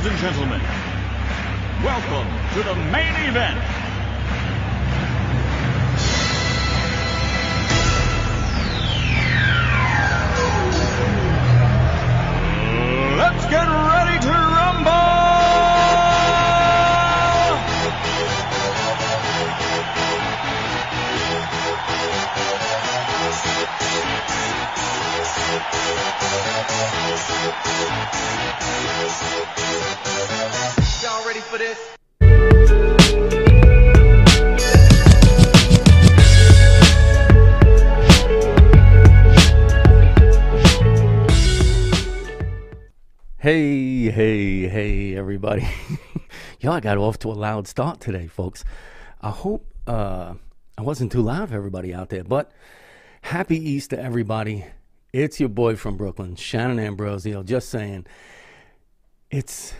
Ladies and gentlemen, welcome to the main event. Yo, I got off to a loud start today, folks. I hope uh, I wasn't too loud for everybody out there, but happy Easter, everybody. It's your boy from Brooklyn, Shannon Ambrosio, just saying it's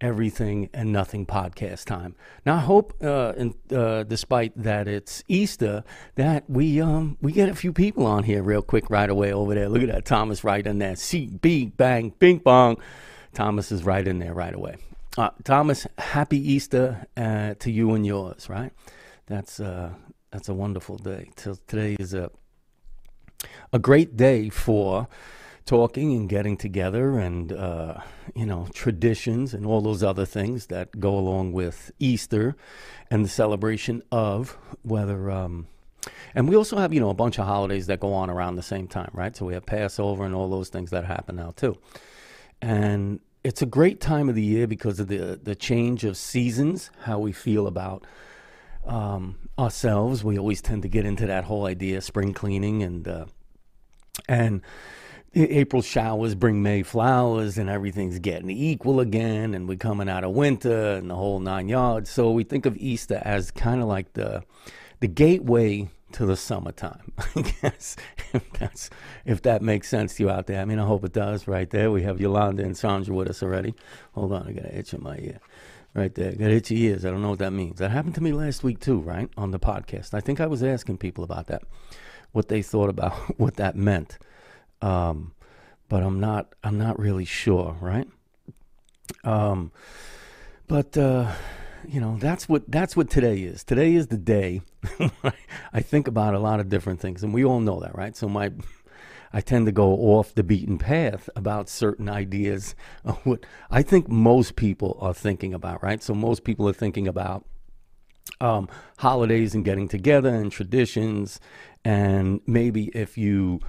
everything and nothing podcast time. Now, I hope, uh, and, uh, despite that it's Easter, that we um we get a few people on here real quick right away over there. Look at that, Thomas right in there. C B bang, bing bong. Thomas is right in there right away. Uh, Thomas, happy Easter uh, to you and yours. Right? That's uh that's a wonderful day. Till today is a a great day for talking and getting together and uh, you know traditions and all those other things that go along with Easter and the celebration of whether um, and we also have you know a bunch of holidays that go on around the same time right so we have Passover and all those things that happen now too and it's a great time of the year because of the the change of seasons how we feel about um, ourselves we always tend to get into that whole idea of spring cleaning and uh, and April showers bring May flowers, and everything's getting equal again, and we're coming out of winter and the whole nine yards. So we think of Easter as kind of like the the gateway to the summertime. I guess if that's if that makes sense to you out there. I mean, I hope it does. Right there, we have Yolanda and Sandra with us already. Hold on, I got an itch in my ear. Right there, got itchy ears. I don't know what that means. That happened to me last week too, right on the podcast. I think I was asking people about that, what they thought about what that meant um, but I'm not I'm not really sure, right? Um, but uh, you know that's what that's what today is. Today is the day. I think about a lot of different things, and we all know that, right? So my I tend to go off the beaten path about certain ideas what I think most people are thinking about, right? So most people are thinking about um, holidays and getting together and traditions, and maybe if you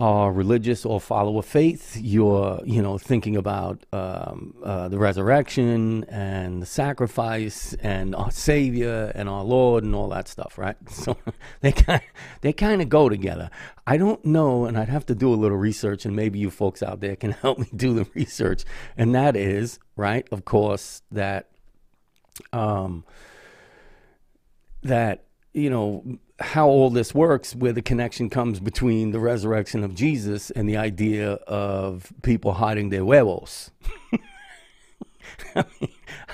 are religious or follow a faith, you're you know thinking about um, uh, the resurrection and the sacrifice and our Savior and our Lord and all that stuff, right? So they kind they kind of go together. I don't know, and I'd have to do a little research, and maybe you folks out there can help me do the research. And that is right, of course, that um, that you know how all this works where the connection comes between the resurrection of jesus and the idea of people hiding their huevos I mean,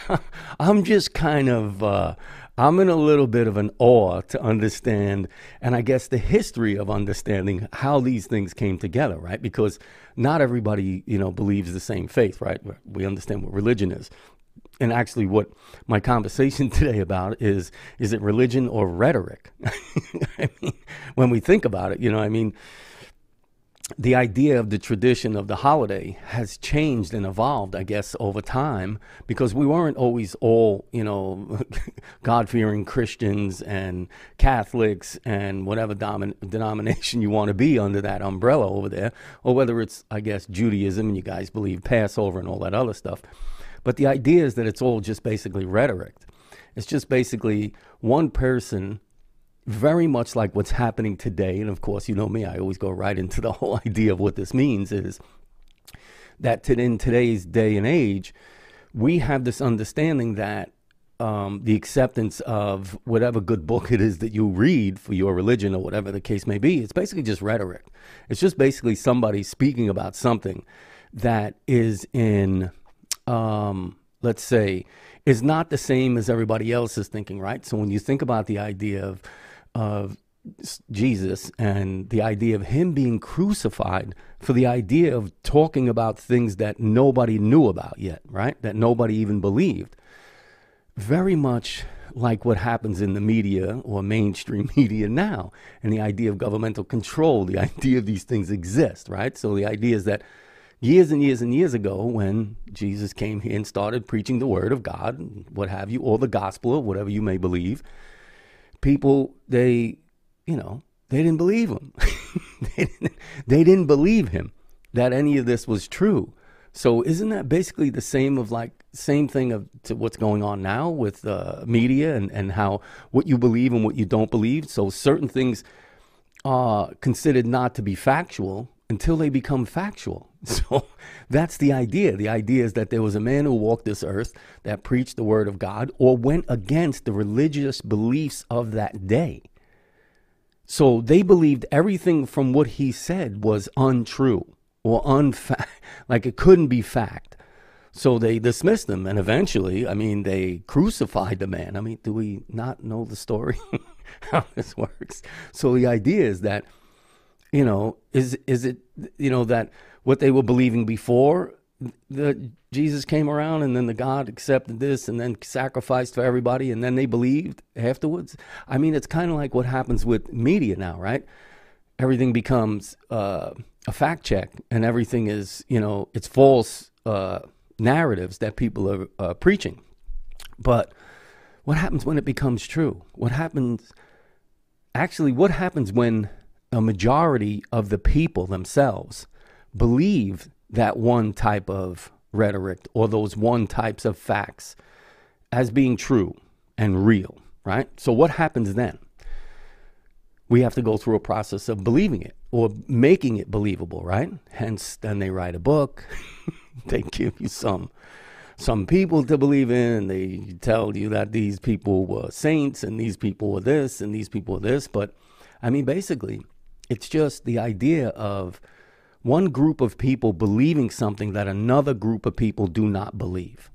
i'm just kind of uh, i'm in a little bit of an awe to understand and i guess the history of understanding how these things came together right? Because not everybody you know believes the same faith right? We understand what religion is and actually what my conversation today about is is it religion or rhetoric? I mean when we think about it you know i mean the idea of the tradition of the holiday has changed and evolved i guess over time because we weren't always all you know god-fearing christians and catholics and whatever domin- denomination you want to be under that umbrella over there or whether it's i guess judaism and you guys believe passover and all that other stuff but the idea is that it's all just basically rhetoric. It's just basically one person, very much like what's happening today. And of course, you know me, I always go right into the whole idea of what this means is that in today's day and age, we have this understanding that um, the acceptance of whatever good book it is that you read for your religion or whatever the case may be, it's basically just rhetoric. It's just basically somebody speaking about something that is in um, let's say, is not the same as everybody else is thinking, right? So when you think about the idea of, of Jesus and the idea of him being crucified for the idea of talking about things that nobody knew about yet, right? That nobody even believed. Very much like what happens in the media or mainstream media now, and the idea of governmental control, the idea of these things exist, right? So the idea is that years and years and years ago, when Jesus came here and started preaching the word of God, what have you, or the gospel, or whatever you may believe, people, they, you know, they didn't believe him. they, didn't, they didn't believe him that any of this was true. So isn't that basically the same of like same thing of to what's going on now with uh, media and and how what you believe and what you don't believe? So certain things are considered not to be factual until they become factual. So that's the idea. The idea is that there was a man who walked this earth that preached the word of God or went against the religious beliefs of that day. So they believed everything from what he said was untrue or unfact, like it couldn't be fact. So they dismissed him, and eventually, I mean, they crucified the man. I mean, do we not know the story how this works? So the idea is that, you know, is is it you know that what they were believing before the Jesus came around, and then the God accepted this, and then sacrificed for everybody, and then they believed afterwards. I mean, it's kind of like what happens with media now, right? Everything becomes uh, a fact check, and everything is, you know, it's false uh, narratives that people are uh, preaching. But what happens when it becomes true? What happens, actually, what happens when a majority of the people themselves believe that one type of rhetoric or those one types of facts as being true and real, right? So, what happens then? We have to go through a process of believing it or making it believable, right? Hence, then they write a book, they give you some some people to believe in. They tell you that these people were saints and these people were this and these people were this. But I mean, basically, it's just the idea of one group of people believing something that another group of people do not believe.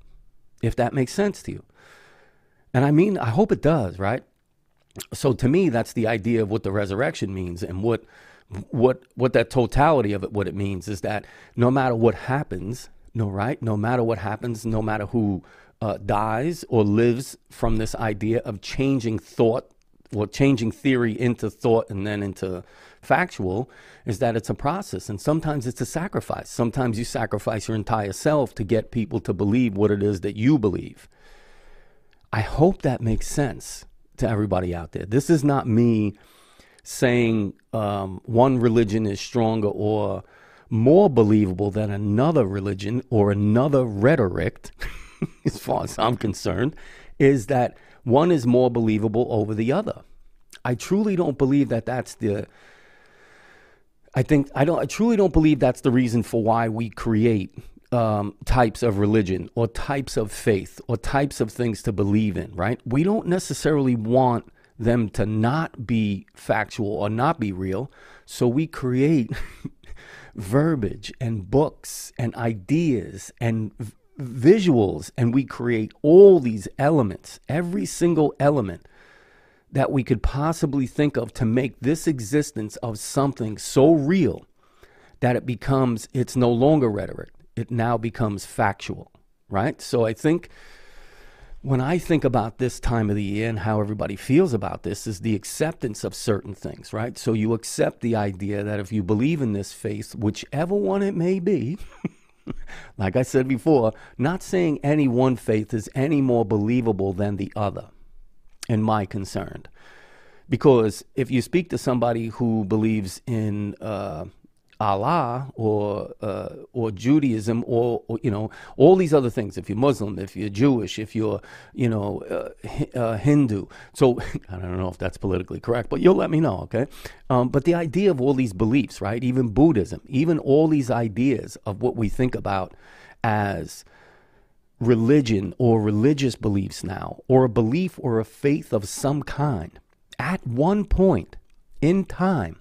If that makes sense to you. And I mean, I hope it does, right? So to me, that's the idea of what the resurrection means and what what what that totality of it what it means is that no matter what happens, no right, no matter what happens, no matter who uh, dies or lives from this idea of changing thought or changing theory into thought and then into factual is that it's a process and sometimes it's a sacrifice. Sometimes you sacrifice your entire self to get people to believe what it is that you believe. I hope that makes sense to everybody out there. This is not me saying um, one religion is stronger or more believable than another religion or another rhetoric, as far as I'm concerned, is that one is more believable over the other. I truly don't believe that that's the I think I don't. I truly don't believe that's the reason for why we create um, types of religion or types of faith or types of things to believe in. Right? We don't necessarily want them to not be factual or not be real. So we create verbiage and books and ideas and v- visuals, and we create all these elements, every single element that we could possibly think of to make this existence of something so real that it becomes, it's no longer rhetoric. It now becomes factual, right? So I think when I think about this time of the year and how everybody feels about this is the acceptance of certain things, right? So you accept the idea that if you believe in this faith, whichever one it may be, like I said before, not saying any one faith is any more believable than the other and my concern. Because if you speak to somebody who believes in uh, Allah or uh, or Judaism or, or, you know all these other things. If you're Muslim, if you're Jewish, if you're you know uh, uh, Hindu. So I don't know if that's politically correct, but you'll let me know, okay? Um, but the idea of all these beliefs, right? Even Buddhism, even all these ideas of what we think about as religion or religious beliefs now, or a belief or a faith of some kind, at one point in time,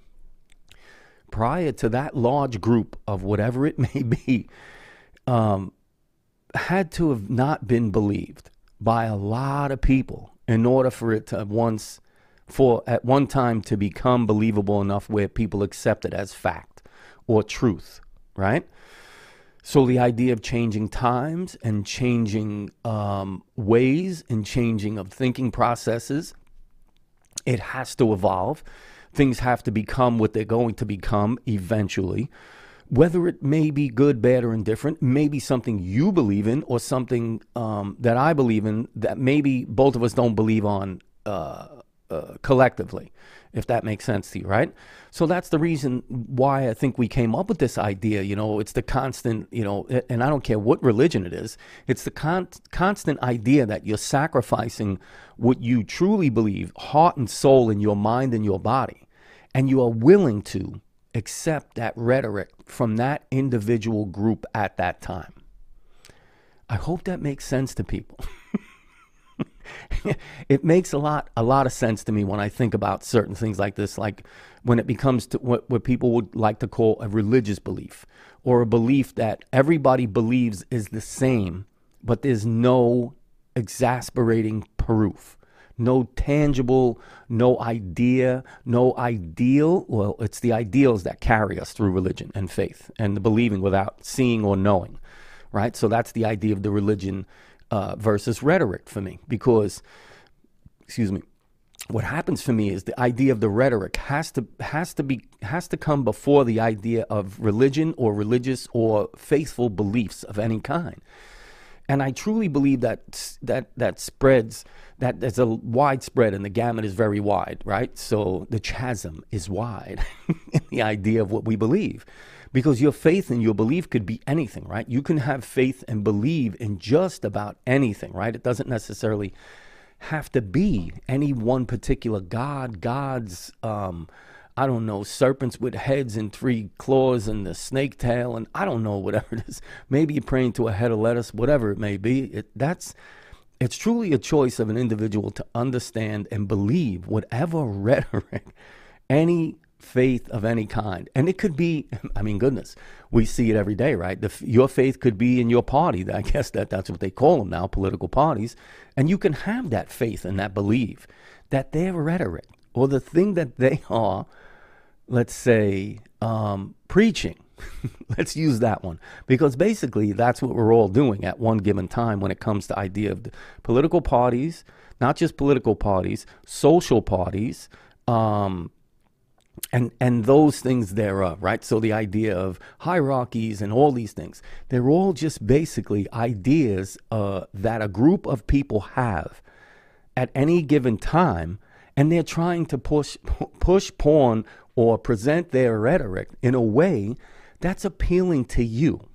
prior to that large group of whatever it may be, um, had to have not been believed by a lot of people in order for it to once for at one time to become believable enough where people accept it as fact or truth, right? So the idea of changing times and changing um, ways and changing of thinking processes, it has to evolve. Things have to become what they're going to become eventually. Whether it may be good, bad, or indifferent, maybe something you believe in or something um, that I believe in that maybe both of us don't believe on uh, uh, collectively, if that makes sense to you, right? So that's the reason why I think we came up with this idea. You know, it's the constant, you know, and I don't care what religion it is, it's the con- constant idea that you're sacrificing what you truly believe, heart and soul, in your mind and your body, and you are willing to accept that rhetoric from that individual group at that time. I hope that makes sense to people. it makes a lot a lot of sense to me when I think about certain things like this, like when it becomes to what, what people would like to call a religious belief or a belief that everybody believes is the same, but there's no exasperating proof. No tangible, no idea, no ideal. Well, it's the ideals that carry us through religion and faith and the believing without seeing or knowing, right? So that's the idea of the religion uh, versus rhetoric for me because, excuse me, what happens for me is the idea of the rhetoric has to has to be has to come before the idea of religion or religious or faithful beliefs of any kind. And I truly believe that that that spreads that there's a widespread and the gamut is very wide, right? So the chasm is wide in the idea of what we believe because your faith and your belief could be anything, right? You can have faith and believe in just about anything, right? It doesn't necessarily have to be any one particular god, gods, um, I don't know, serpents with heads and three claws and the snake tail, and I don't know, whatever it is. Maybe you're praying to a head of lettuce, whatever it may be. It, that's it's truly a choice of an individual to understand and believe whatever rhetoric any faith of any kind. And it could be, I mean, goodness, we see it every day, right? The, your faith could be in your party. I guess that that's what they call them now, political parties. And you can have that faith and that belief that their rhetoric or the thing that they are, let's say, um, preaching. let's use that one because basically that's what we're all doing at one given time when it comes to idea of political parties, not just political parties, social parties, um, and and those things thereof right? So the idea of hierarchies and all these things they're all just basically ideas uh, that a group of people have at any given time and they're trying to push push pawn or present their rhetoric in a way that's appealing to you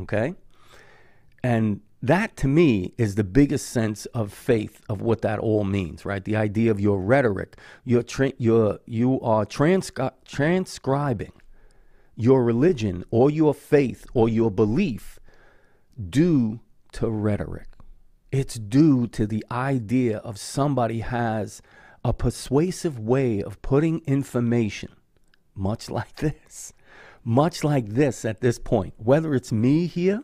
okay? And that to me is the biggest sense of faith of what that all means, right? The idea of your rhetoric, you're tra- you're, you are transcri- transcribing your religion or your faith or your belief due to rhetoric. It's due to the idea of somebody has a persuasive way of putting information, much like this, much like this at this point, whether it's me here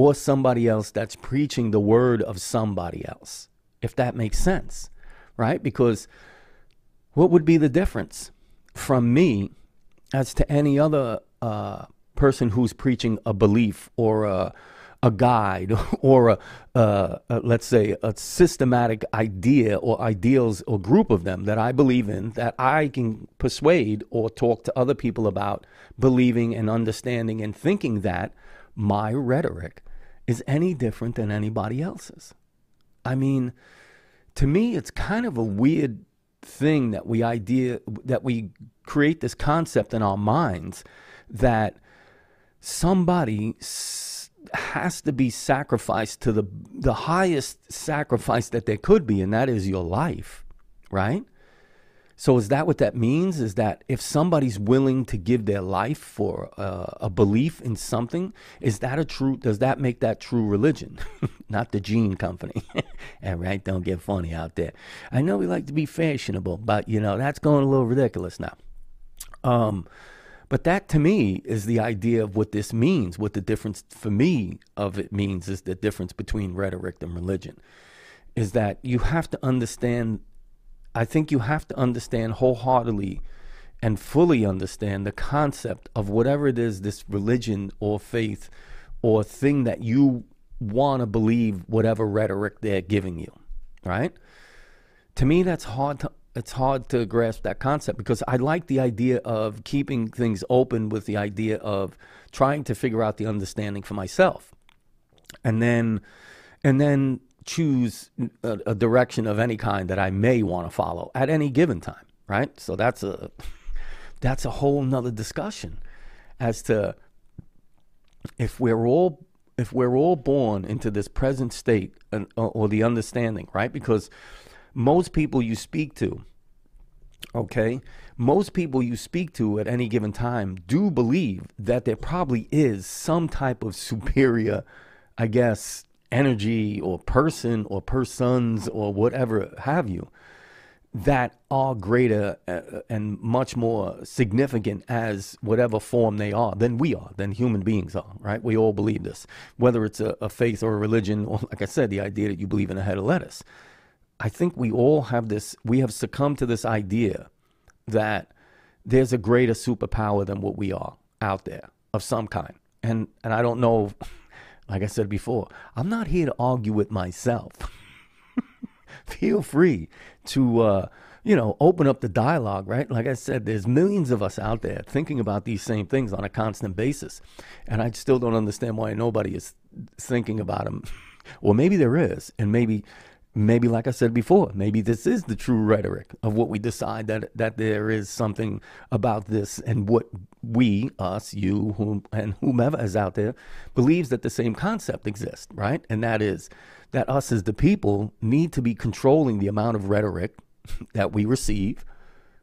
or somebody else that's preaching the word of somebody else, if that makes sense, right? Because what would be the difference from me as to any other uh, person who's preaching a belief or a, a guide or a, a, let's say a systematic idea or ideals or group of them that I believe in that I can persuade or talk to other people about believing and understanding and thinking that my rhetoric is any different than anybody else's. I mean, to me, it's kind of a weird thing that we idea that we create this concept in our minds that somebody has to be sacrificed to the the highest sacrifice that there could be and that is your life right so is that what that means? Is that if somebody's willing to give their life for uh, a belief in something, is that a true? Does that make that true religion? Not the jean company. and right, don't get funny out there. I know we like to be fashionable, but you know that's going a little ridiculous now. Um, but that to me is the idea of what this means. What the difference for me of it means is the difference between rhetoric and religion. Is that you have to understand I think you have to understand wholeheartedly and fully understand the concept of whatever it is this religion or faith or thing that you want to believe whatever rhetoric they're giving you right? To me that's hard to it's hard to grasp that concept because I like the idea of keeping things open with the idea of trying to figure out the understanding for myself. And then and then choose a, a direction of any kind that I may want to follow at any given time right? So that's a that's a whole nother discussion as to if we're all if we're all born into this present state and, or the understanding right? Because most people you speak to okay most people you speak to at any given time do believe that there probably is some type of superior i guess energy or person or persons or whatever have you that are greater uh, and much more significant as whatever form they are than we are, than human beings are, right? We all believe this, whether it's a, a faith or a religion, or like I said, the idea that you believe in a head of lettuce. I think we all have this, we have succumbed to this idea that there's a greater superpower than what we are out there of some kind. And, and I don't know, like I said before, I'm not here to argue with myself. feel free to uh, you know open up the dialogue right like i said there's millions of us out there thinking about these same things on a constant basis and i still don't understand why nobody is thinking about them well, maybe there is and maybe maybe like i said before maybe this is the true rhetoric of what we decide that that there is something about this and what we us you whom and whomever is out there believes that the same concept exists right and that is that us as the people need to be controlling the amount of rhetoric that we receive,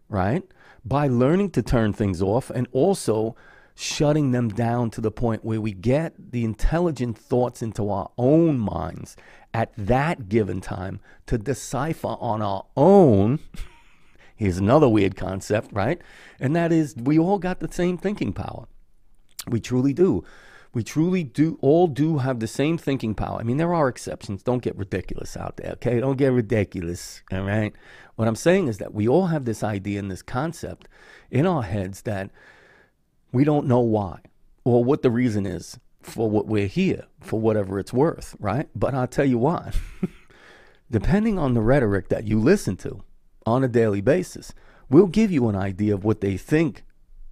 right? By learning to turn things off and also shutting them down to the point where we get the intelligent thoughts into our own minds at that given time to decipher on our own. Here's another weird concept, right? And that is we all got the same thinking power. We truly do we truly do all do have the same thinking power. I mean, there are exceptions. Don't get ridiculous out there, okay? Don't get ridiculous, all right? What I'm saying is that we all have this idea and this concept in our heads that we don't know why or what the reason is for what we're here, for whatever it's worth, right? But I'll tell you what, depending on the rhetoric that you listen to on a daily basis, will give you an idea of what they think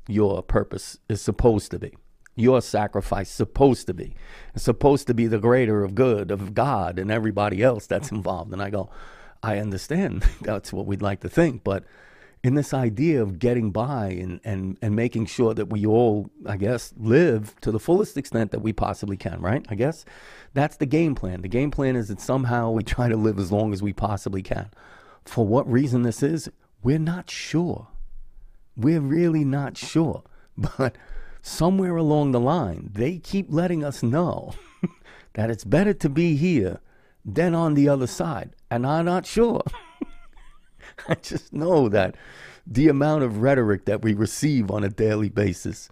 your purpose is supposed to be your sacrifice supposed to be. It's supposed to be the greater of good of God and everybody else that's involved. And I go, I understand that's what we'd like to think, but in this idea of getting by and, and, and making sure that we all, I guess, live to the fullest extent that we possibly can, right? I guess that's the game plan. The game plan is that somehow we try to live as long as we possibly can. For what reason this is, we're not sure. We're really not sure. But somewhere along the line, they keep letting us know that it's better to be here than on the other side. And I'm not sure. I just know that the amount of rhetoric that we receive on a daily basis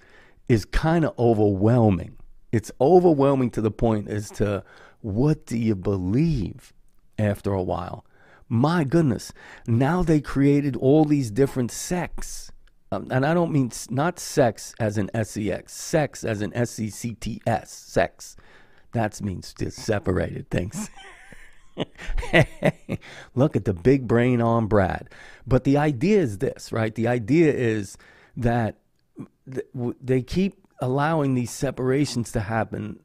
is kind of overwhelming. It's overwhelming to the point as to what do you believe after a while? My goodness, now they created all these different sects um, and I don't mean not sex as in S-E-X, sex as in S-E-C-T-S, sex. That means just separated things. Look at the big brain on Brad. But the idea is this, right? The idea is that they keep allowing these separations to happen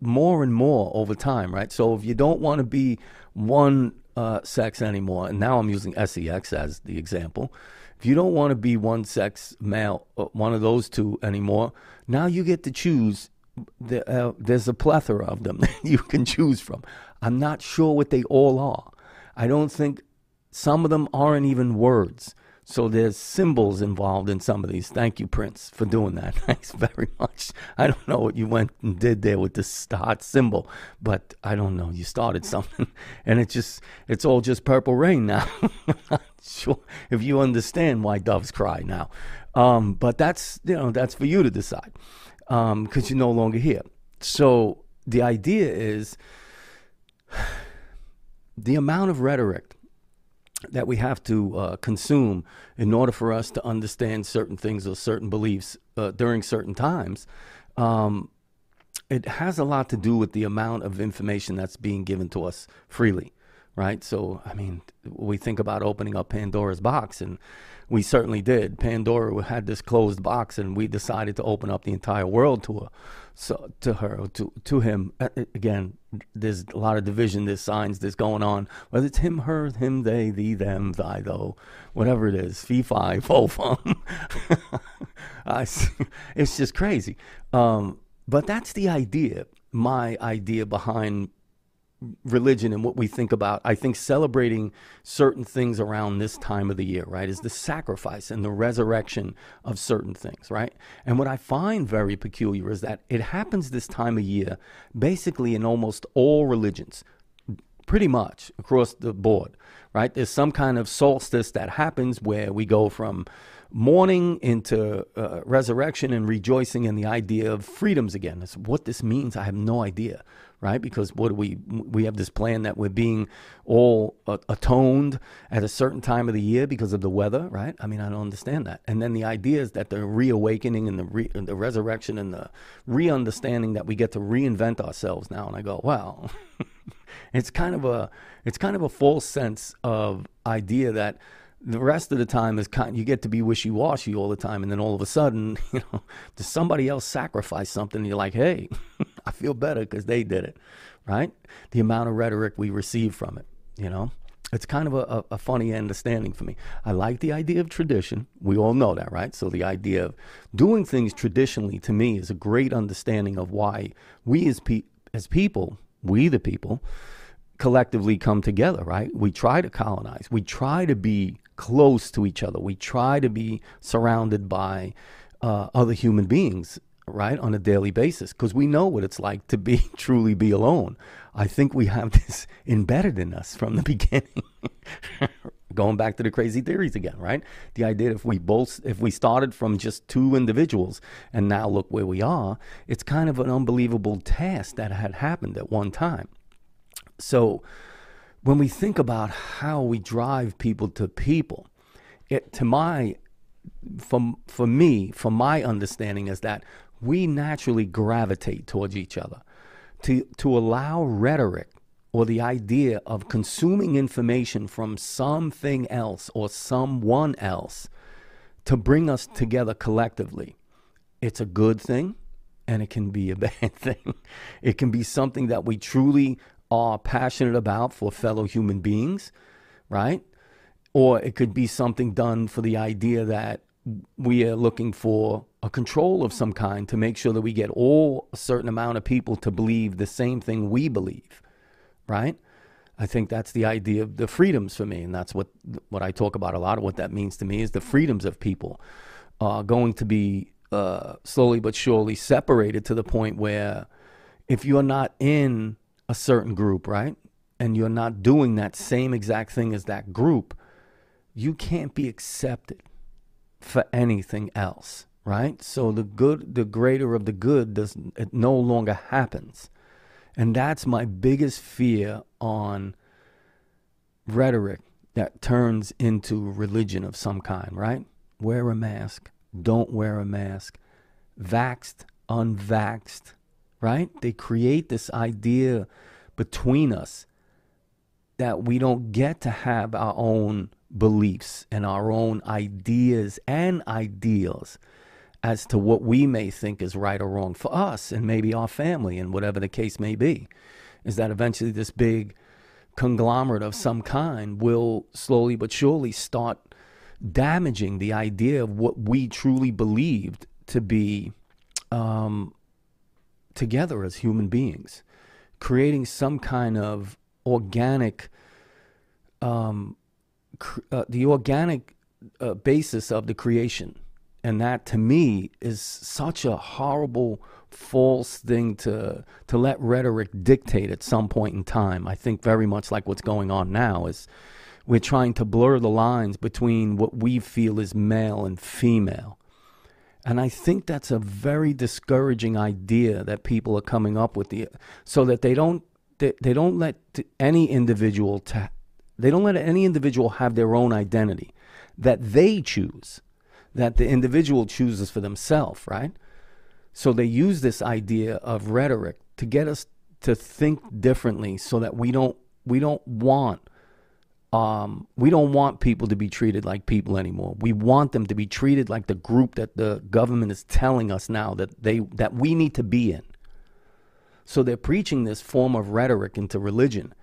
more and more over time, right? So if you don't want to be one uh, sex anymore, and now I'm using sex as the example, if you don't want to be one sex male, uh, one of those two anymore, now you get to choose. The, uh, there's a plethora of them that you can choose from. I'm not sure what they all are. I don't think some of them aren't even words. So there's symbols involved in some of these. Thank you, Prince, for doing that. Thanks very much. I don't know what you went and did there with this hot symbol, but I don't know. You started something, and it's just it's all just purple rain now. not sure if you understand why doves cry now, um, but that's you know that's for you to decide because um, you're no longer here. So the idea is the amount of rhetoric that we have to uh, consume in order for us to understand certain things or certain beliefs uh, during certain times, um, it has a lot to do with the amount of information that's being given to us freely, right? So, I mean, we think about opening up Pandora's box, and we certainly did. Pandora had this closed box, and we decided to open up the entire world to her, so to her, to to him. Again, there's a lot of division. There's signs. There's going on. Whether it's him, her, him, they, thee, them, thy, though, whatever it is, fee, fi, fo, fum. it's just crazy. Um, but that's the idea. My idea behind religion and what we think about, I think celebrating certain things around this time of the year, right, is the sacrifice and the resurrection of certain things, right? And what I find very peculiar is that it happens this time of year basically in almost all religions, pretty much across the board, right? There's some kind of solstice that happens where we go from mourning into uh, resurrection and rejoicing in the idea of freedoms again. That's what this means. I have no idea, right? Because what we we have this plan that we're being all atoned at a certain time of the year because of the weather, right? I mean, I don't understand that. And then the idea is that the reawakening and the re, and the resurrection and the re-understanding that we get to reinvent ourselves now. And I go, wow, it's kind of a it's kind of a false sense of idea that the rest of the time is kind you get to be wishy-washy all the time and then all of a sudden you know does somebody else sacrifice something you're like hey i feel better because they did it right? The amount of rhetoric we receive from it you know? It's kind of a, a, funny understanding for me. I like the idea of tradition. We all know that right? So the idea of doing things traditionally to me is a great understanding of why we as, pe- as people we the people collectively come together right? We try to colonize. We try to be close to each other. We try to be surrounded by uh, other human beings, right, on a daily basis, because we know what it's like to be truly be alone. I think we have this embedded in us from the beginning. Going back to the crazy theories again, right? The idea that if we both, if we started from just two individuals and now look where we are, it's kind of an unbelievable task that had happened at one time. So, when we think about how we drive people to people, it to my for for me, for my understanding is that we naturally gravitate towards each other. To to allow rhetoric or the idea of consuming information from something else or someone else to bring us together collectively. It's a good thing and it can be a bad thing. It can be something that we truly are passionate about for fellow human beings, right? Or it could be something done for the idea that we are looking for a control of some kind to make sure that we get all a certain amount of people to believe the same thing we believe, right? I think that's the idea of the freedoms for me, and that's what what I talk about a lot. Of what that means to me is the freedoms of people are going to be uh, slowly but surely separated to the point where if you're not in a certain group, right? And you're not doing that same exact thing as that group, you can't be accepted for anything else, right? So mm-hmm. the good, the greater of the good does it no longer happens. And that's my biggest fear on rhetoric that turns into religion of some kind, right? Wear a mask, don't wear a mask, vaxed, unvaxed, right? They create this idea between us that we don't get to have our own beliefs and our own ideas and ideals as to what we may think is right or wrong for us and maybe our family and whatever the case may be. Is that eventually this big conglomerate of some kind will slowly but surely start damaging the idea of what we truly believed to be um, together as human beings, creating some kind of organic, um, uh, the organic uh, basis of the creation. And that to me is such a horrible, false thing to to let rhetoric dictate at some point in time. I think very much like what's going on now is we're trying to blur the lines between what we feel is male and female and I think that's a very discouraging idea that people are coming up with the so that they don't they, they don't let any individual to They don't let any individual have their own identity that they choose, that the individual chooses for themselves, right? So they use this idea of rhetoric to get us to think differently so that we don't we don't want um, we don't want people to be treated like people anymore. We want them to be treated like the group that the government is telling us now that they that we need to be in. So they're preaching this form of rhetoric into religion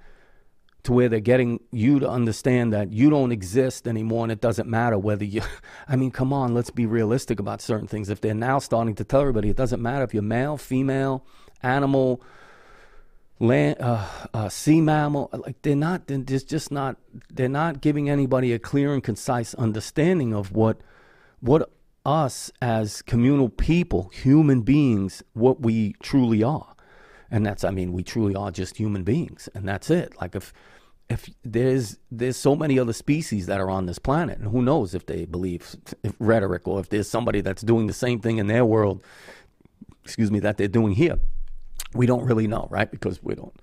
to where they're getting you to understand that you don't exist anymore and it doesn't matter whether you I mean come on let's be realistic about certain things if they're now starting to tell everybody it doesn't matter if you're male female animal land, uh, uh, sea mammal. Like they're not. They're just not. They're not giving anybody a clear and concise understanding of what what us as communal people, human beings, what we truly are. And that's. I mean, we truly are just human beings, and that's it. Like if if there's there's so many other species that are on this planet, and who knows if they believe if rhetoric or if there's somebody that's doing the same thing in their world, excuse me, that they're doing here we don't really know, right? Because we don't.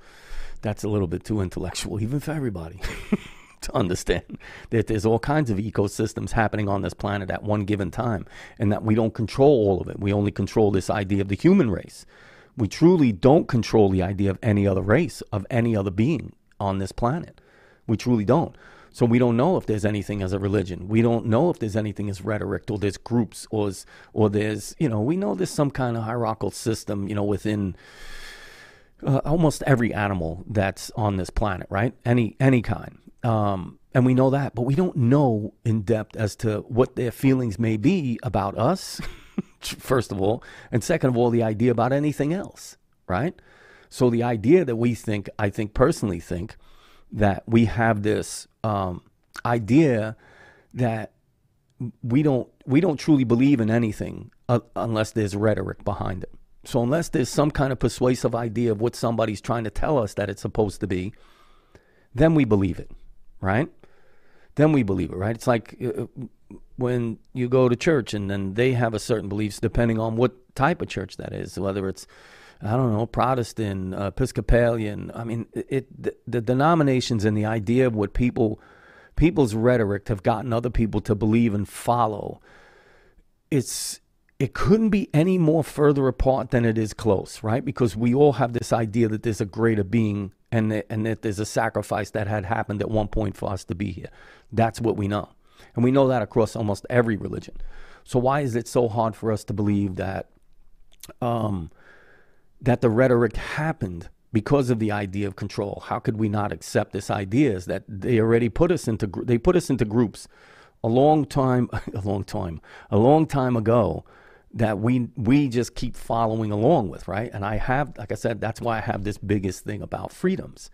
That's a little bit too intellectual, even for everybody, to understand that there's all kinds of ecosystems happening on this planet at one given time, and that we don't control all of it. We only control this idea of the human race. We truly don't control the idea of any other race, of any other being on this planet. We truly don't. So we don't know if there's anything as a religion. We don't know if there's anything as rhetoric or there's groups or or there's you know we know there's some kind of hierarchical system you know within uh, almost every animal that's on this planet, right? Any any kind. Um, and we know that, but we don't know in depth as to what their feelings may be about us. first of all, and second of all, the idea about anything else, right? So the idea that we think, I think personally think that we have this um, idea that we don't we don't truly believe in anything uh, unless there's rhetoric behind it. So unless there's some kind of persuasive idea of what somebody's trying to tell us that it's supposed to be, then we believe it, right? Then we believe it, right? It's like uh, uh, when you go to church and then they have a certain beliefs depending on what type of church that is, whether it's I don't know, Protestant, Episcopalian. I mean, it the, the denominations and the idea of what people people's rhetoric have gotten other people to believe and follow. It's it couldn't be any more further apart than it is close, right? Because we all have this idea that there's a greater being and that, and that there's a sacrifice that had happened at one point for us to be here. That's what we know. And we know that across almost every religion. So why is it so hard for us to believe that um, that the rhetoric happened because of the idea of control? How could we not accept this idea? Is that they already put us into they put us into groups a long time a long time a long time ago that we we just keep following along with, right? And I have, like I said, that's why I have this biggest thing about freedoms.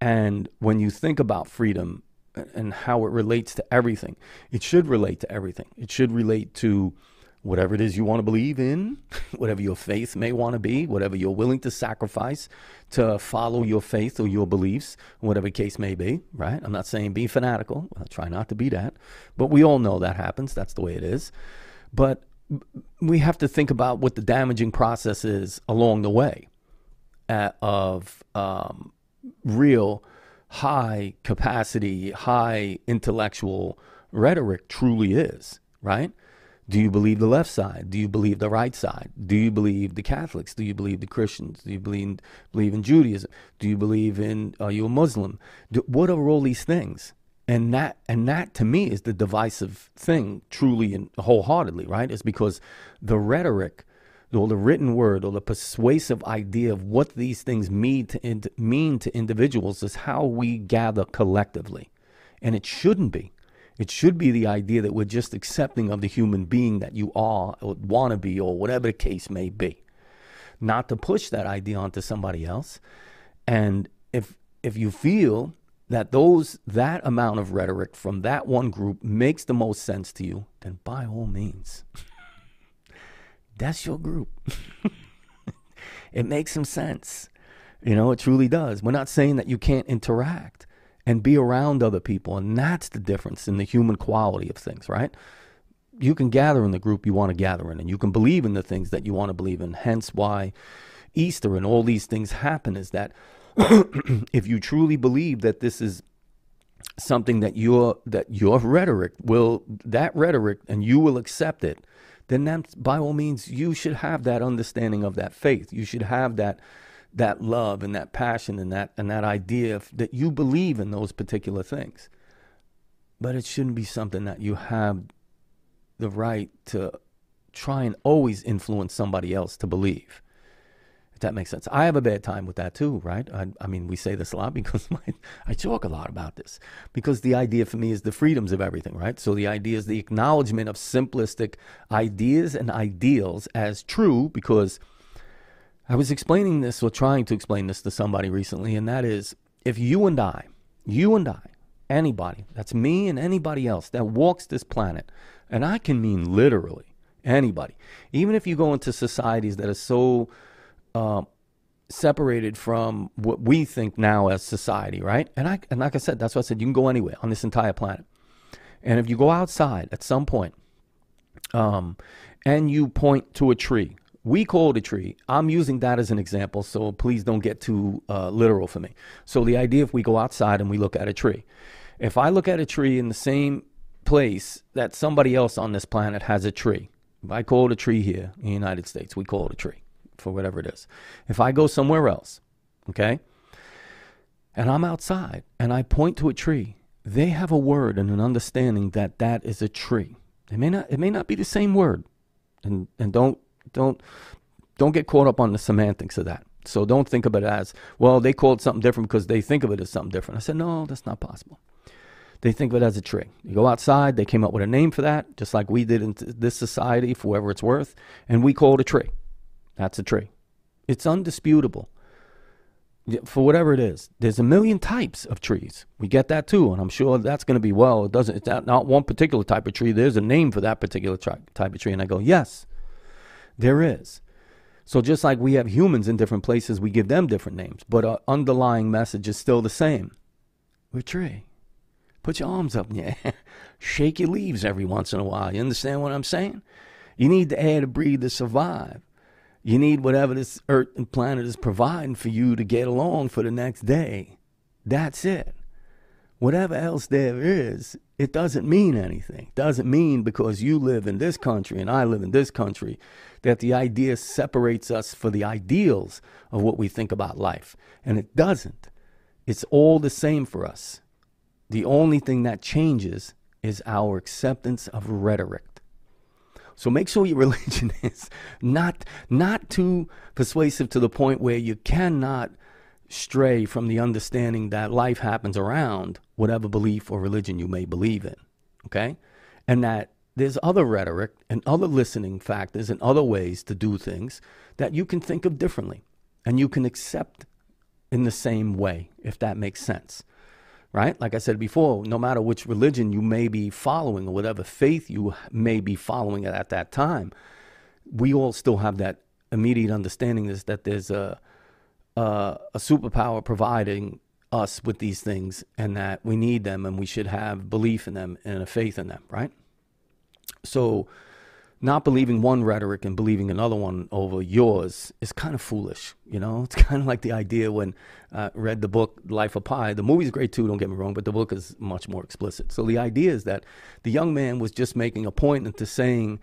And when you think about freedom and how it relates to everything, it should relate to everything. It should relate to whatever it is you want to believe in, whatever your faith may want to be, whatever you're willing to sacrifice to follow your faith or your beliefs, whatever case may be, right? I'm not saying be fanatical. I'll try not to be that. But we all know that happens. That's the way it is. But we have to think about what the damaging process is along the way uh, of um, real high capacity, high intellectual rhetoric truly is, right? Do you believe the left side? Do you believe the right side? Do you believe the Catholics? Do you believe the Christians? Do you believe believe in Judaism? Do you believe in uh, are you a Muslim? Do, what are all these things? and that and that to me is the divisive thing truly and wholeheartedly right is because the rhetoric or the written word or the persuasive idea of what these things mean to mean to individuals is how we gather collectively. And it shouldn't be. It should be the idea that we're just accepting of the human being that you are or want to be or whatever the case may be. Not to push that idea onto somebody else. And if if you feel that those that amount of rhetoric from that one group makes the most sense to you, then by all means, that's your group. it makes some sense. You know, it truly does. We're not saying that you can't interact and be around other people, and that's the difference in the human quality of things, right? You can gather in the group you want to gather in, and you can believe in the things that you want to believe in. Hence, why Easter and all these things happen is that if you truly believe that this is something that your that your rhetoric will that rhetoric and you will accept it, then that by all means you should have that understanding of that faith. You should have that that love and that passion and that and that idea that you believe in those particular things. But it shouldn't be something that you have the right to try and always influence somebody else to believe. If that makes sense. I have a bad time with that too, right? I, I mean, we say this a lot because my, I talk a lot about this. Because the idea for me is the freedoms of everything, right? So the idea is the acknowledgement of simplistic ideas and ideals as true because I was explaining this or trying to explain this to somebody recently, and that is if you and I, you and I, anybody, that's me and anybody else that walks this planet, and I can mean literally anybody, even if you go into societies that are so uh, separated from what we think now as society, right? And I and like I said, that's why I said. You can go anywhere on this entire planet, and if you go outside at some point, um, and you point to a tree, we call it a tree. I'm using that as an example, so please don't get too uh, literal for me. So the idea, if we go outside and we look at a tree, if I look at a tree in the same place that somebody else on this planet has a tree, if I call it a tree here in the United States, we call it a tree for whatever it is. If I go somewhere else, okay, and I'm outside and I point to a tree, they have a word and an understanding that that is a tree. It may not. It may not be the same word, and and don't don't don't get caught up on the semantics of that. So don't think of it as well. They call it something different because they think of it as something different. I said no, that's not possible. They think of it as a tree. You go outside. They came up with a name for that, just like we did in this society, for whatever it's worth, and we call it a tree. That's a tree. It's undisputable. For whatever it is, there's a million types of trees. We get that too, and I'm sure that's going to be well. It doesn't. It's not, one particular type of tree. There's a name for that particular type of tree, and I go, yes, there is. So just like we have humans in different places, we give them different names, but our underlying message is still the same. We're tree. Put your arms up in air. Shake your leaves every once in a while. You understand what I'm saying? You need the air to breathe to survive. You need whatever this earth and planet is providing for you to get along for the next day. That's it. Whatever else there is, it doesn't mean anything. It doesn't mean because you live in this country and I live in this country that the idea separates us for the ideals of what we think about life. And it doesn't. It's all the same for us. The only thing that changes is our acceptance of rhetoric. So make sure your religion is not not too persuasive to the point where you cannot stray from the understanding that life happens around whatever belief or religion you may believe in. Okay? And that there's other rhetoric and other listening factors and other ways to do things that you can think of differently and you can accept in the same way, if that makes sense right? Like I said before, no matter which religion you may be following or whatever faith you may be following at that time, we all still have that immediate understanding is that there's a, a, a superpower providing us with these things and that we need them and we should have belief in them and a faith in them, right? So not believing one rhetoric and believing another one over yours is kind of foolish. You know, it's kind of like the idea when I uh, read the book Life of Pi. The movie's great too, don't get me wrong, but the book is much more explicit. So the idea is that the young man was just making a point into saying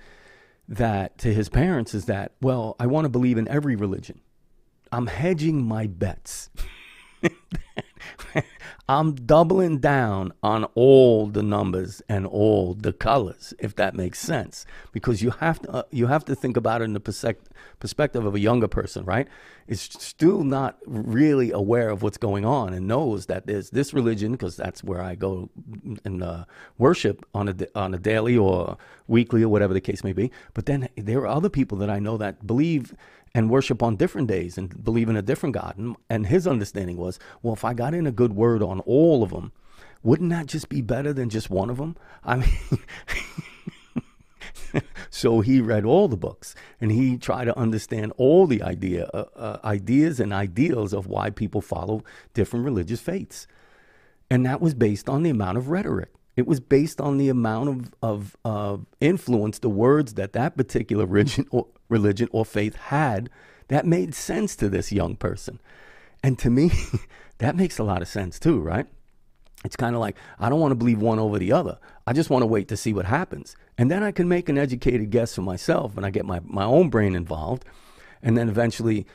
that to his parents is that, well, I want to believe in every religion. I'm hedging my bets. I'm doubling down on all the numbers and all the colors, if that makes sense, because you have to uh, you have to think about it in the perspective of a younger person, right? Is still not really aware of what's going on and knows that there's this religion because that's where I go and uh, worship on a on a daily or weekly or whatever the case may be. But then there are other people that I know that believe and worship on different days and believe in a different God. And, and his understanding was, well, if I got in a good word on all of them, wouldn't that just be better than just one of them? I mean, so he read all the books and he tried to understand all the idea, uh, uh, ideas and ideals of why people follow different religious faiths. And that was based on the amount of rhetoric. It was based on the amount of, of, of influence, the words that that particular religion or, religion or faith had that made sense to this young person. And to me, that makes a lot of sense too, right? It's kind of like I don't want to believe one over the other. I just want to wait to see what happens. And then I can make an educated guess for myself and I get my, my own brain involved. And then eventually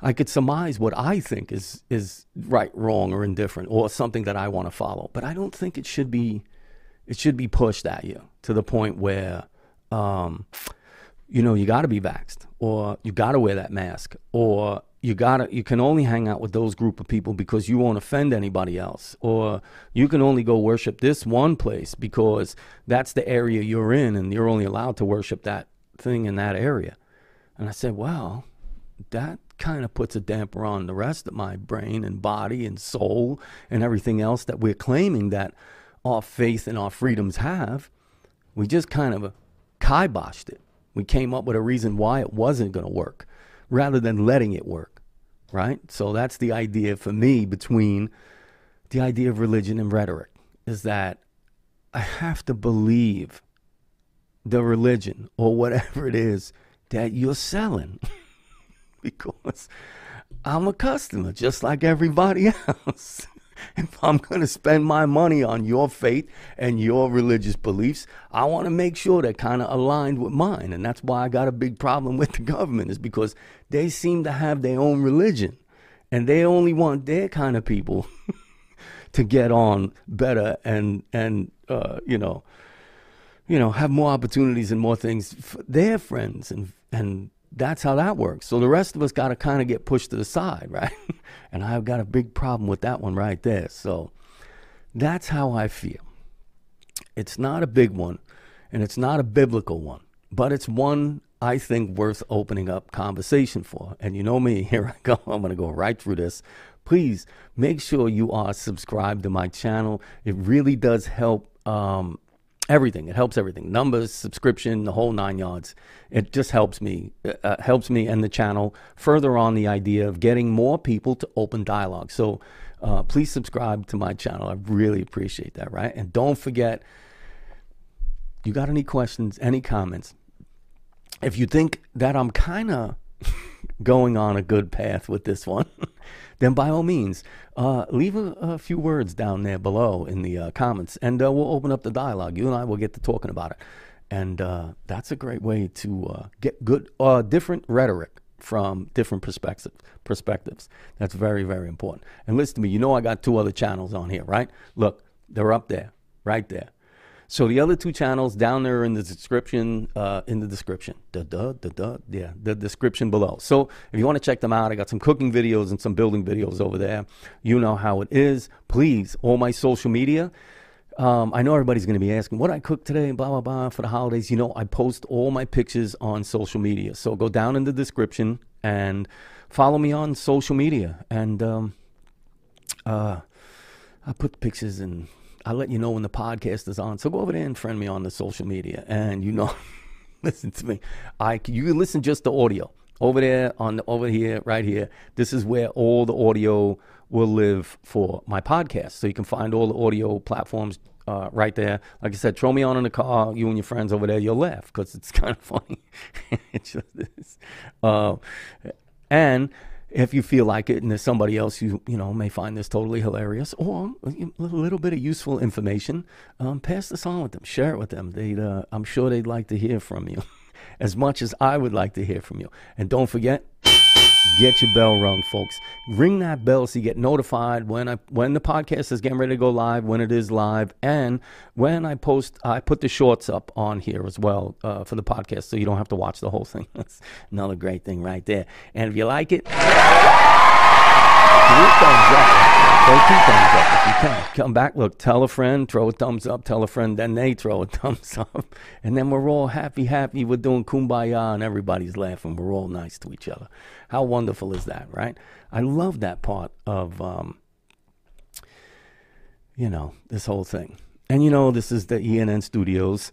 I could surmise what I think is is right, wrong, or indifferent, or something that I want to follow. But I don't think it should be it should be pushed at you to the point where um, you know you got to be vaxxed, or you got to wear that mask, or you gotta you can only hang out with those group of people because you won't offend anybody else or you can only go worship this one place because that's the area you're in and you're only allowed to worship that thing in that area and i said well that kind of puts a damper on the rest of my brain and body and soul and everything else that we're claiming that our faith and our freedoms have. We just kind of kiboshed it. We came up with a reason why it wasn't going to work rather than letting it work right? So that's the idea for me between the idea of religion and rhetoric is that I have to believe the religion or whatever it is that you're selling because I'm a customer just like everybody else if I'm going to spend my money on your faith and your religious beliefs, I want to make sure they're kind of aligned with mine. And that's why I got a big problem with the government, is because they seem to have their own religion and they only want their kind of people to get on better and, and, uh, you know, you know, have more opportunities and more things for their friends and, and that's how that works. So the rest of us got to kind of get pushed to the side, right? and I've got a big problem with that one right there. So that's how I feel. It's not a big one, and it's not a biblical one, but it's one I think worth opening up conversation for. And you know me, here I go. I'm going to go right through this. Please make sure you are subscribed to my channel. It really does help um, everything. It helps everything. Numbers, subscription, the whole nine yards. It just helps me, uh, uh, helps me and the channel further on the idea of getting more people to open dialogue. So uh, please subscribe to my channel. I really appreciate that, right? And don't forget, you got any questions, any comments? If you think that I'm kind of going on a good path with this one, then by all means, uh, leave a, a, few words down there below in the uh, comments, and uh, we'll open up the dialogue. You and I will get to talking about it, and uh, that's a great way to uh, get good, uh, different rhetoric from different perspectives. Perspectives. That's very, very important. And listen to me. You know I got two other channels on here, right? Look, they're up there, right there. So the other two channels down there in the description, uh, in the description, da da da da, yeah, the description below. So if you want to check them out, I got some cooking videos and some building videos over there. You know how it is. Please, all my social media. Um, I know everybody's going to be asking what I cook today, blah blah blah, for the holidays. You know, I post all my pictures on social media. So go down in the description and follow me on social media. And um, uh, I put pictures and I'll let you know when the podcast is on. So go over there and friend me on the social media. And you know, listen to me. I you can listen just to audio over there on the, over here, right here. This is where all the audio will live for my podcast. So you can find all the audio platforms uh, right there. Like I said, throw me on in the car, you and your friends over there. You'll laugh because it's kind of funny. it just is. Uh, and if you feel like it and there's somebody else you you know may find this totally hilarious or a little bit of useful information um, pass this on with them share it with them. They uh, i'm sure they'd like to hear from you as much as i would like to hear from you. And don't forget get your bell rung, folks. Ring that bell so you get notified when I when the podcast is getting ready to go live, when it is live, and when I post. I put the shorts up on here as well uh, for the podcast, so you don't have to watch the whole thing. That's another great thing right there. And if you like it, thumbs up. Throw two thumbs up if you can. Come back, look, tell a friend, throw a thumbs up, tell a friend, then they throw a thumbs up. And then we're all happy, happy. We're doing kumbaya and everybody's laughing. We're all nice to each other. How wonderful is that, right? I love that part of, um, you know, this whole thing. And you know, this is the ENN Studios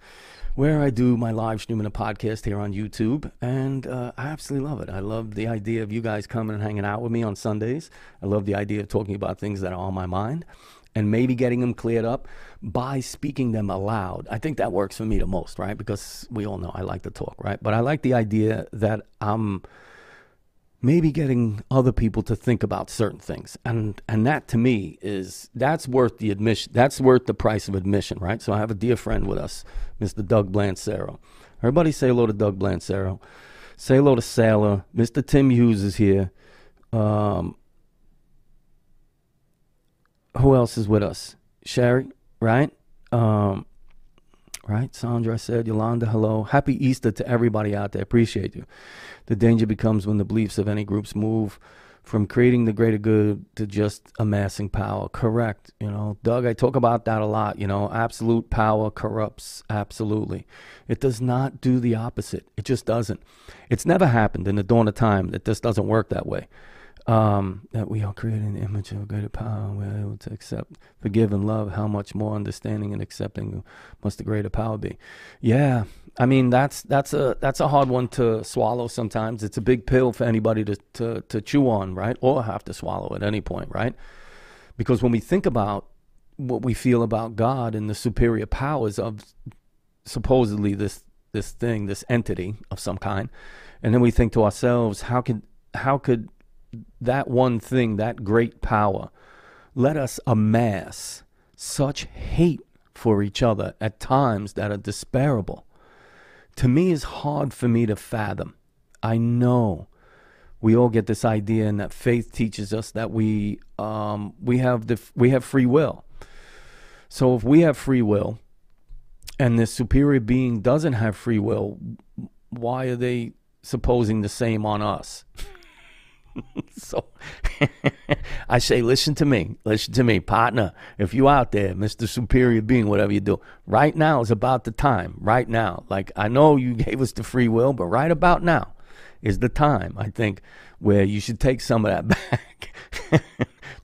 where I do my live stream and a podcast here on YouTube. And uh, I absolutely love it. I love the idea of you guys coming and hanging out with me on Sundays. I love the idea of talking about things that are on my mind and maybe getting them cleared up by speaking them aloud. I think that works for me the most, right? Because we all know I like to talk, right? But I like the idea that I'm maybe getting other people to think about certain things. And and that to me is that's worth the admission that's worth the price of admission right? So i have a dear friend with us mr doug blancero. Everybody say hello to doug blancero. Say hello to sailor mr tim hughes is here. Um, who else is with us? Sherry right? Um, right sandra said yolanda hello happy easter to everybody out there appreciate you the danger becomes when the beliefs of any groups move from creating the greater good to just amassing power. Correct. You know, Doug, I talk about that a lot. You know, absolute power corrupts absolutely. It does not do the opposite. It just doesn't. It's never happened in the dawn of time that this doesn't work that way um, that we are created in the image of a greater power. We're able to accept, forgive, and love. How much more understanding and accepting must the greater power be? Yeah, I mean that's that's a that's a hard one to swallow. Sometimes it's a big pill for anybody to to to chew on, right? Or have to swallow at any point, right? Because when we think about what we feel about God and the superior powers of supposedly this this thing, this entity of some kind, and then we think to ourselves, how could how could that one thing, that great power, let us amass such hate for each other at times that are despairable. To me, is hard for me to fathom. I know we all get this idea, and that faith teaches us that we um, we have the we have free will. So if we have free will, and this superior being doesn't have free will, why are they supposing the same on us? so I say, listen to me, listen to me, partner. If you out there, Mr. Superior Being, whatever you do, right now is about the time. Right now, like I know you gave us the free will, but right about now is the time. I think where you should take some of that back.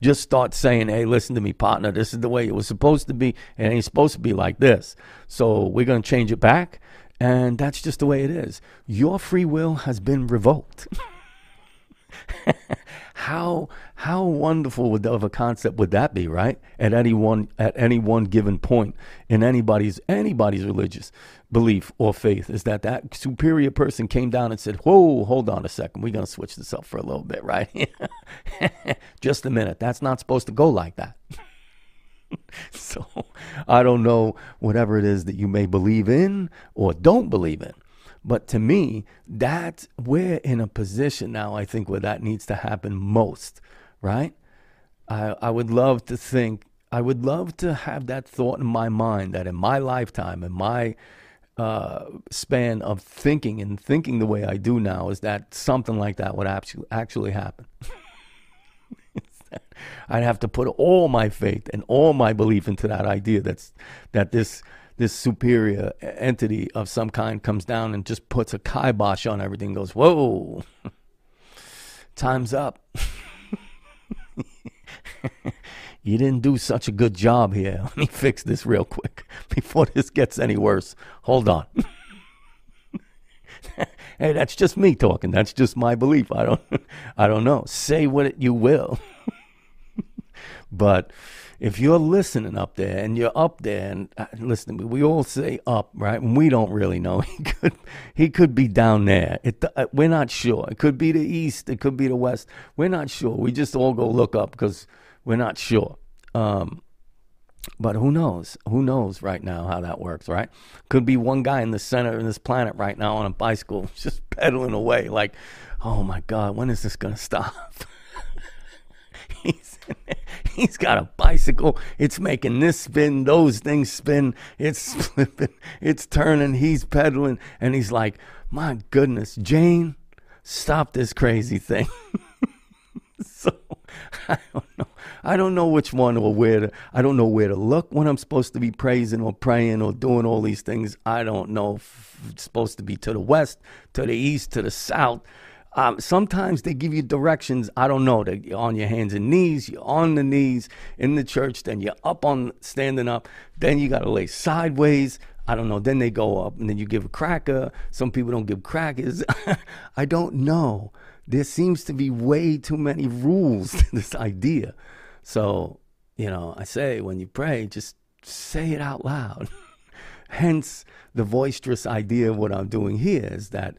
Just start saying, hey, listen to me, partner. This is the way it was supposed to be. It ain't supposed to be like this. So we're gonna change it back, and that's just the way it is. Your free will has been revoked. how how wonderful would of a concept would that be, right? At any one at any one given point in anybody's anybody's religious belief or faith is that that superior person came down and said, "Whoa, hold on a second, we're gonna switch this up for a little bit, right? Just a minute. That's not supposed to go like that." so I don't know whatever it is that you may believe in or don't believe in. But to me, that we're in a position now, I think, where that needs to happen most, right? I, I would love to think, I would love to have that thought in my mind that in my lifetime, in my uh, span of thinking and thinking the way I do now, is that something like that would actually, actually happen. I'd have to put all my faith and all my belief into that idea that's that this this superior entity of some kind comes down and just puts a kibosh on everything goes, whoa, time's up. you didn't do such a good job here. Let me fix this real quick before this gets any worse. Hold on. hey, that's just me talking. That's just my belief. I don't I don't know. Say what you will. but if you're listening up there and you're up there and uh, listen we all say up, right? And we don't really know. He could, he could be down there. It, uh, we're not sure. It could be the east. It could be the west. We're not sure. We just all go look up because we're not sure. Um, but who knows? Who knows right now how that works, right? Could be one guy in the center of this planet right now on a bicycle just pedaling away like, oh my God, when is this going to stop? he's he's got a bicycle. It's making this spin, those things spin. It's flipping, it's turning. He's pedaling, and he's like, "My goodness, Jane, stop this crazy thing." so I don't know. I don't know which one or where to. I don't know where to look when I'm supposed to be praising or praying or doing all these things. I don't know supposed to be to the west, to the east, to the south. Um, sometimes they give you directions. I don't know. You're on your hands and knees. You're on the knees in the church. Then you're up on standing up. Then you got to lay sideways. I don't know. Then they go up and then you give a cracker. Some people don't give crackers. I don't know. There seems to be way too many rules to this idea. So, you know, I say when you pray, just say it out loud. Hence, the boisterous idea of what I'm doing here is that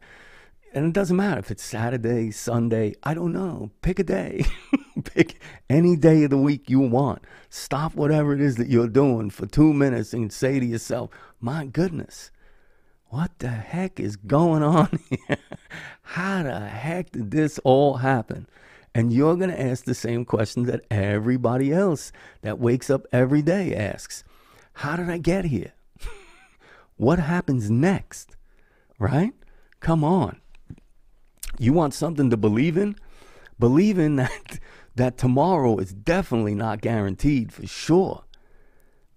and it doesn't matter if it's Saturday, Sunday, I don't know. Pick a day. Pick any day of the week you want. Stop whatever it is that you're doing for two minutes and say to yourself, my goodness, what the heck is going on here? How the heck did this all happen? And you're going to ask the same question that everybody else that wakes up every day asks How did I get here? what happens next? Right? Come on. You want something to believe in? Believe in that, that tomorrow is definitely not guaranteed for sure.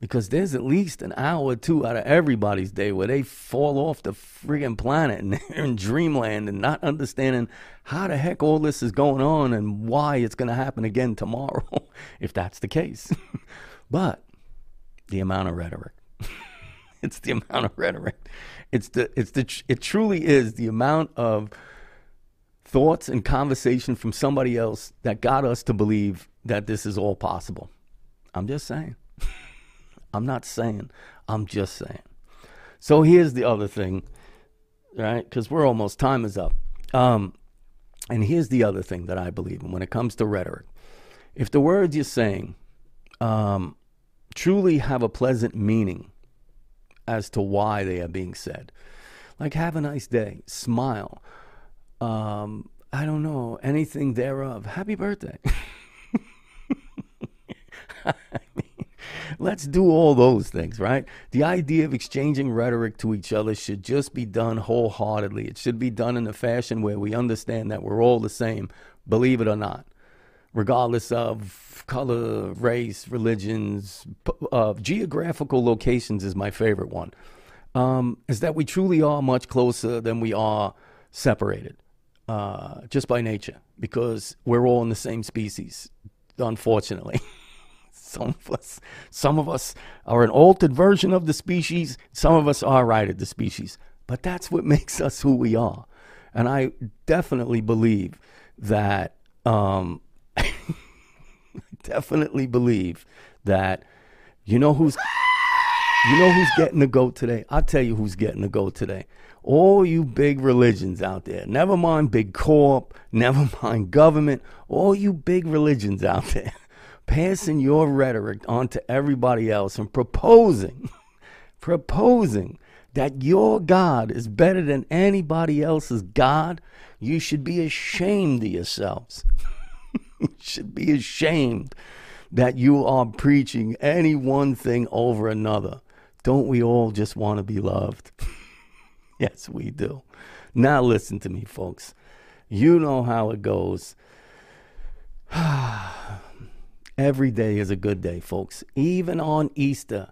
Because there's at least an hour or two out of everybody's day where they fall off the friggin' planet and they're in dreamland and not understanding how the heck all this is going on and why it's going to happen again tomorrow, if that's the case. but the amount of rhetoric. it's the amount of rhetoric. It's the it's the it truly is the amount of thoughts and conversation from somebody else that got us to believe that this is all possible. I'm just saying. I'm not saying. I'm just saying. So here's the other thing, right? Because we're almost time is up. Um, and here's the other thing that I believe in when it comes to rhetoric. If the words you're saying um, truly have a pleasant meaning as to why they are being said, like have a nice day, smile, um, I don't know, anything thereof, happy birthday. Let's do all those things, right? The idea of exchanging rhetoric to each other should just be done wholeheartedly. It should be done in a fashion where we understand that we're all the same, believe it or not, regardless of color, race, religions, uh, geographical locations is my favorite one. Um, is that we truly are much closer than we are separated, uh, just by nature, because we're all in the same species, unfortunately. some of us, some of us are an altered version of the species. Some of us are right at the species, but that's what makes us who we are. And I definitely believe that. Um, definitely believe that. You know who's. You know who's getting the goat today? I'll tell you who's getting the goat today. All you big religions out there. Never mind big corp, never mind government. All you big religions out there passing your rhetoric on to everybody else and proposing, proposing that your God is better than anybody else's God, you should be ashamed of yourselves. you should be ashamed that you are preaching any one thing over another. Don't we all just want to be loved? yes, we do. Now, listen to me, folks. You know how it goes. Every day is a good day, folks, even on Easter.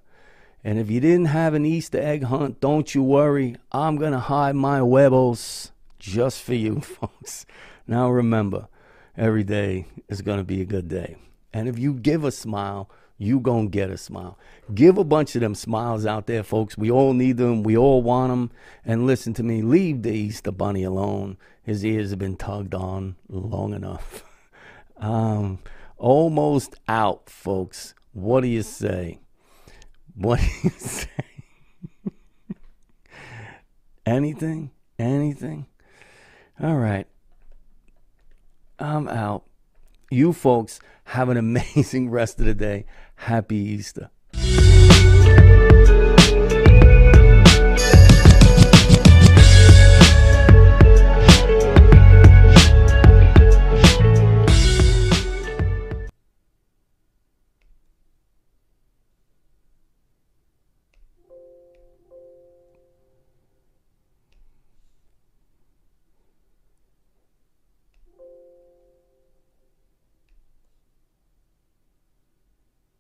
And if you didn't have an Easter egg hunt, don't you worry. I'm going to hide my huevos just for you, folks. Now remember, every day is going to be a good day. And if you give a smile, you going to get a smile. Give a bunch of them smiles out there, folks. We all need them. We all want them. And listen to me, leave the Easter Bunny alone. His ears have been tugged on long enough. um, almost out, folks. What do you say? What do you say? Anything? Anything? All right. I'm out. You folks have an amazing rest of the day. Happy Easter.